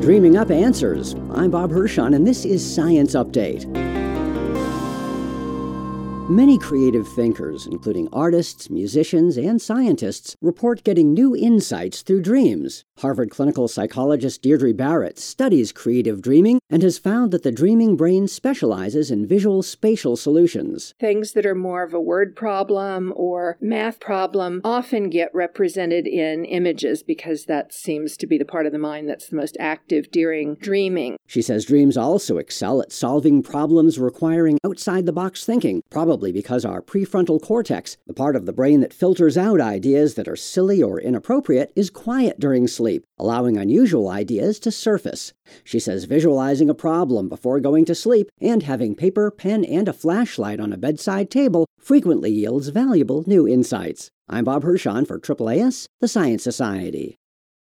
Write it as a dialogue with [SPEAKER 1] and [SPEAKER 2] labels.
[SPEAKER 1] Dreaming Up Answers. I'm Bob Hirshon, and this is Science Update. Many creative thinkers, including artists, musicians, and scientists, report getting new insights through dreams. Harvard clinical psychologist Deirdre Barrett studies creative dreaming and has found that the dreaming brain specializes in visual spatial solutions.
[SPEAKER 2] Things that are more of a word problem or math problem often get represented in images because that seems to be the part of the mind that's the most active during dreaming.
[SPEAKER 1] She says dreams also excel at solving problems requiring outside the box thinking, probably probably because our prefrontal cortex, the part of the brain that filters out ideas that are silly or inappropriate, is quiet during sleep, allowing unusual ideas to surface. She says visualizing a problem before going to sleep and having paper, pen, and a flashlight on a bedside table frequently yields valuable new insights. I'm Bob Hirshon for AAAS, the Science Society.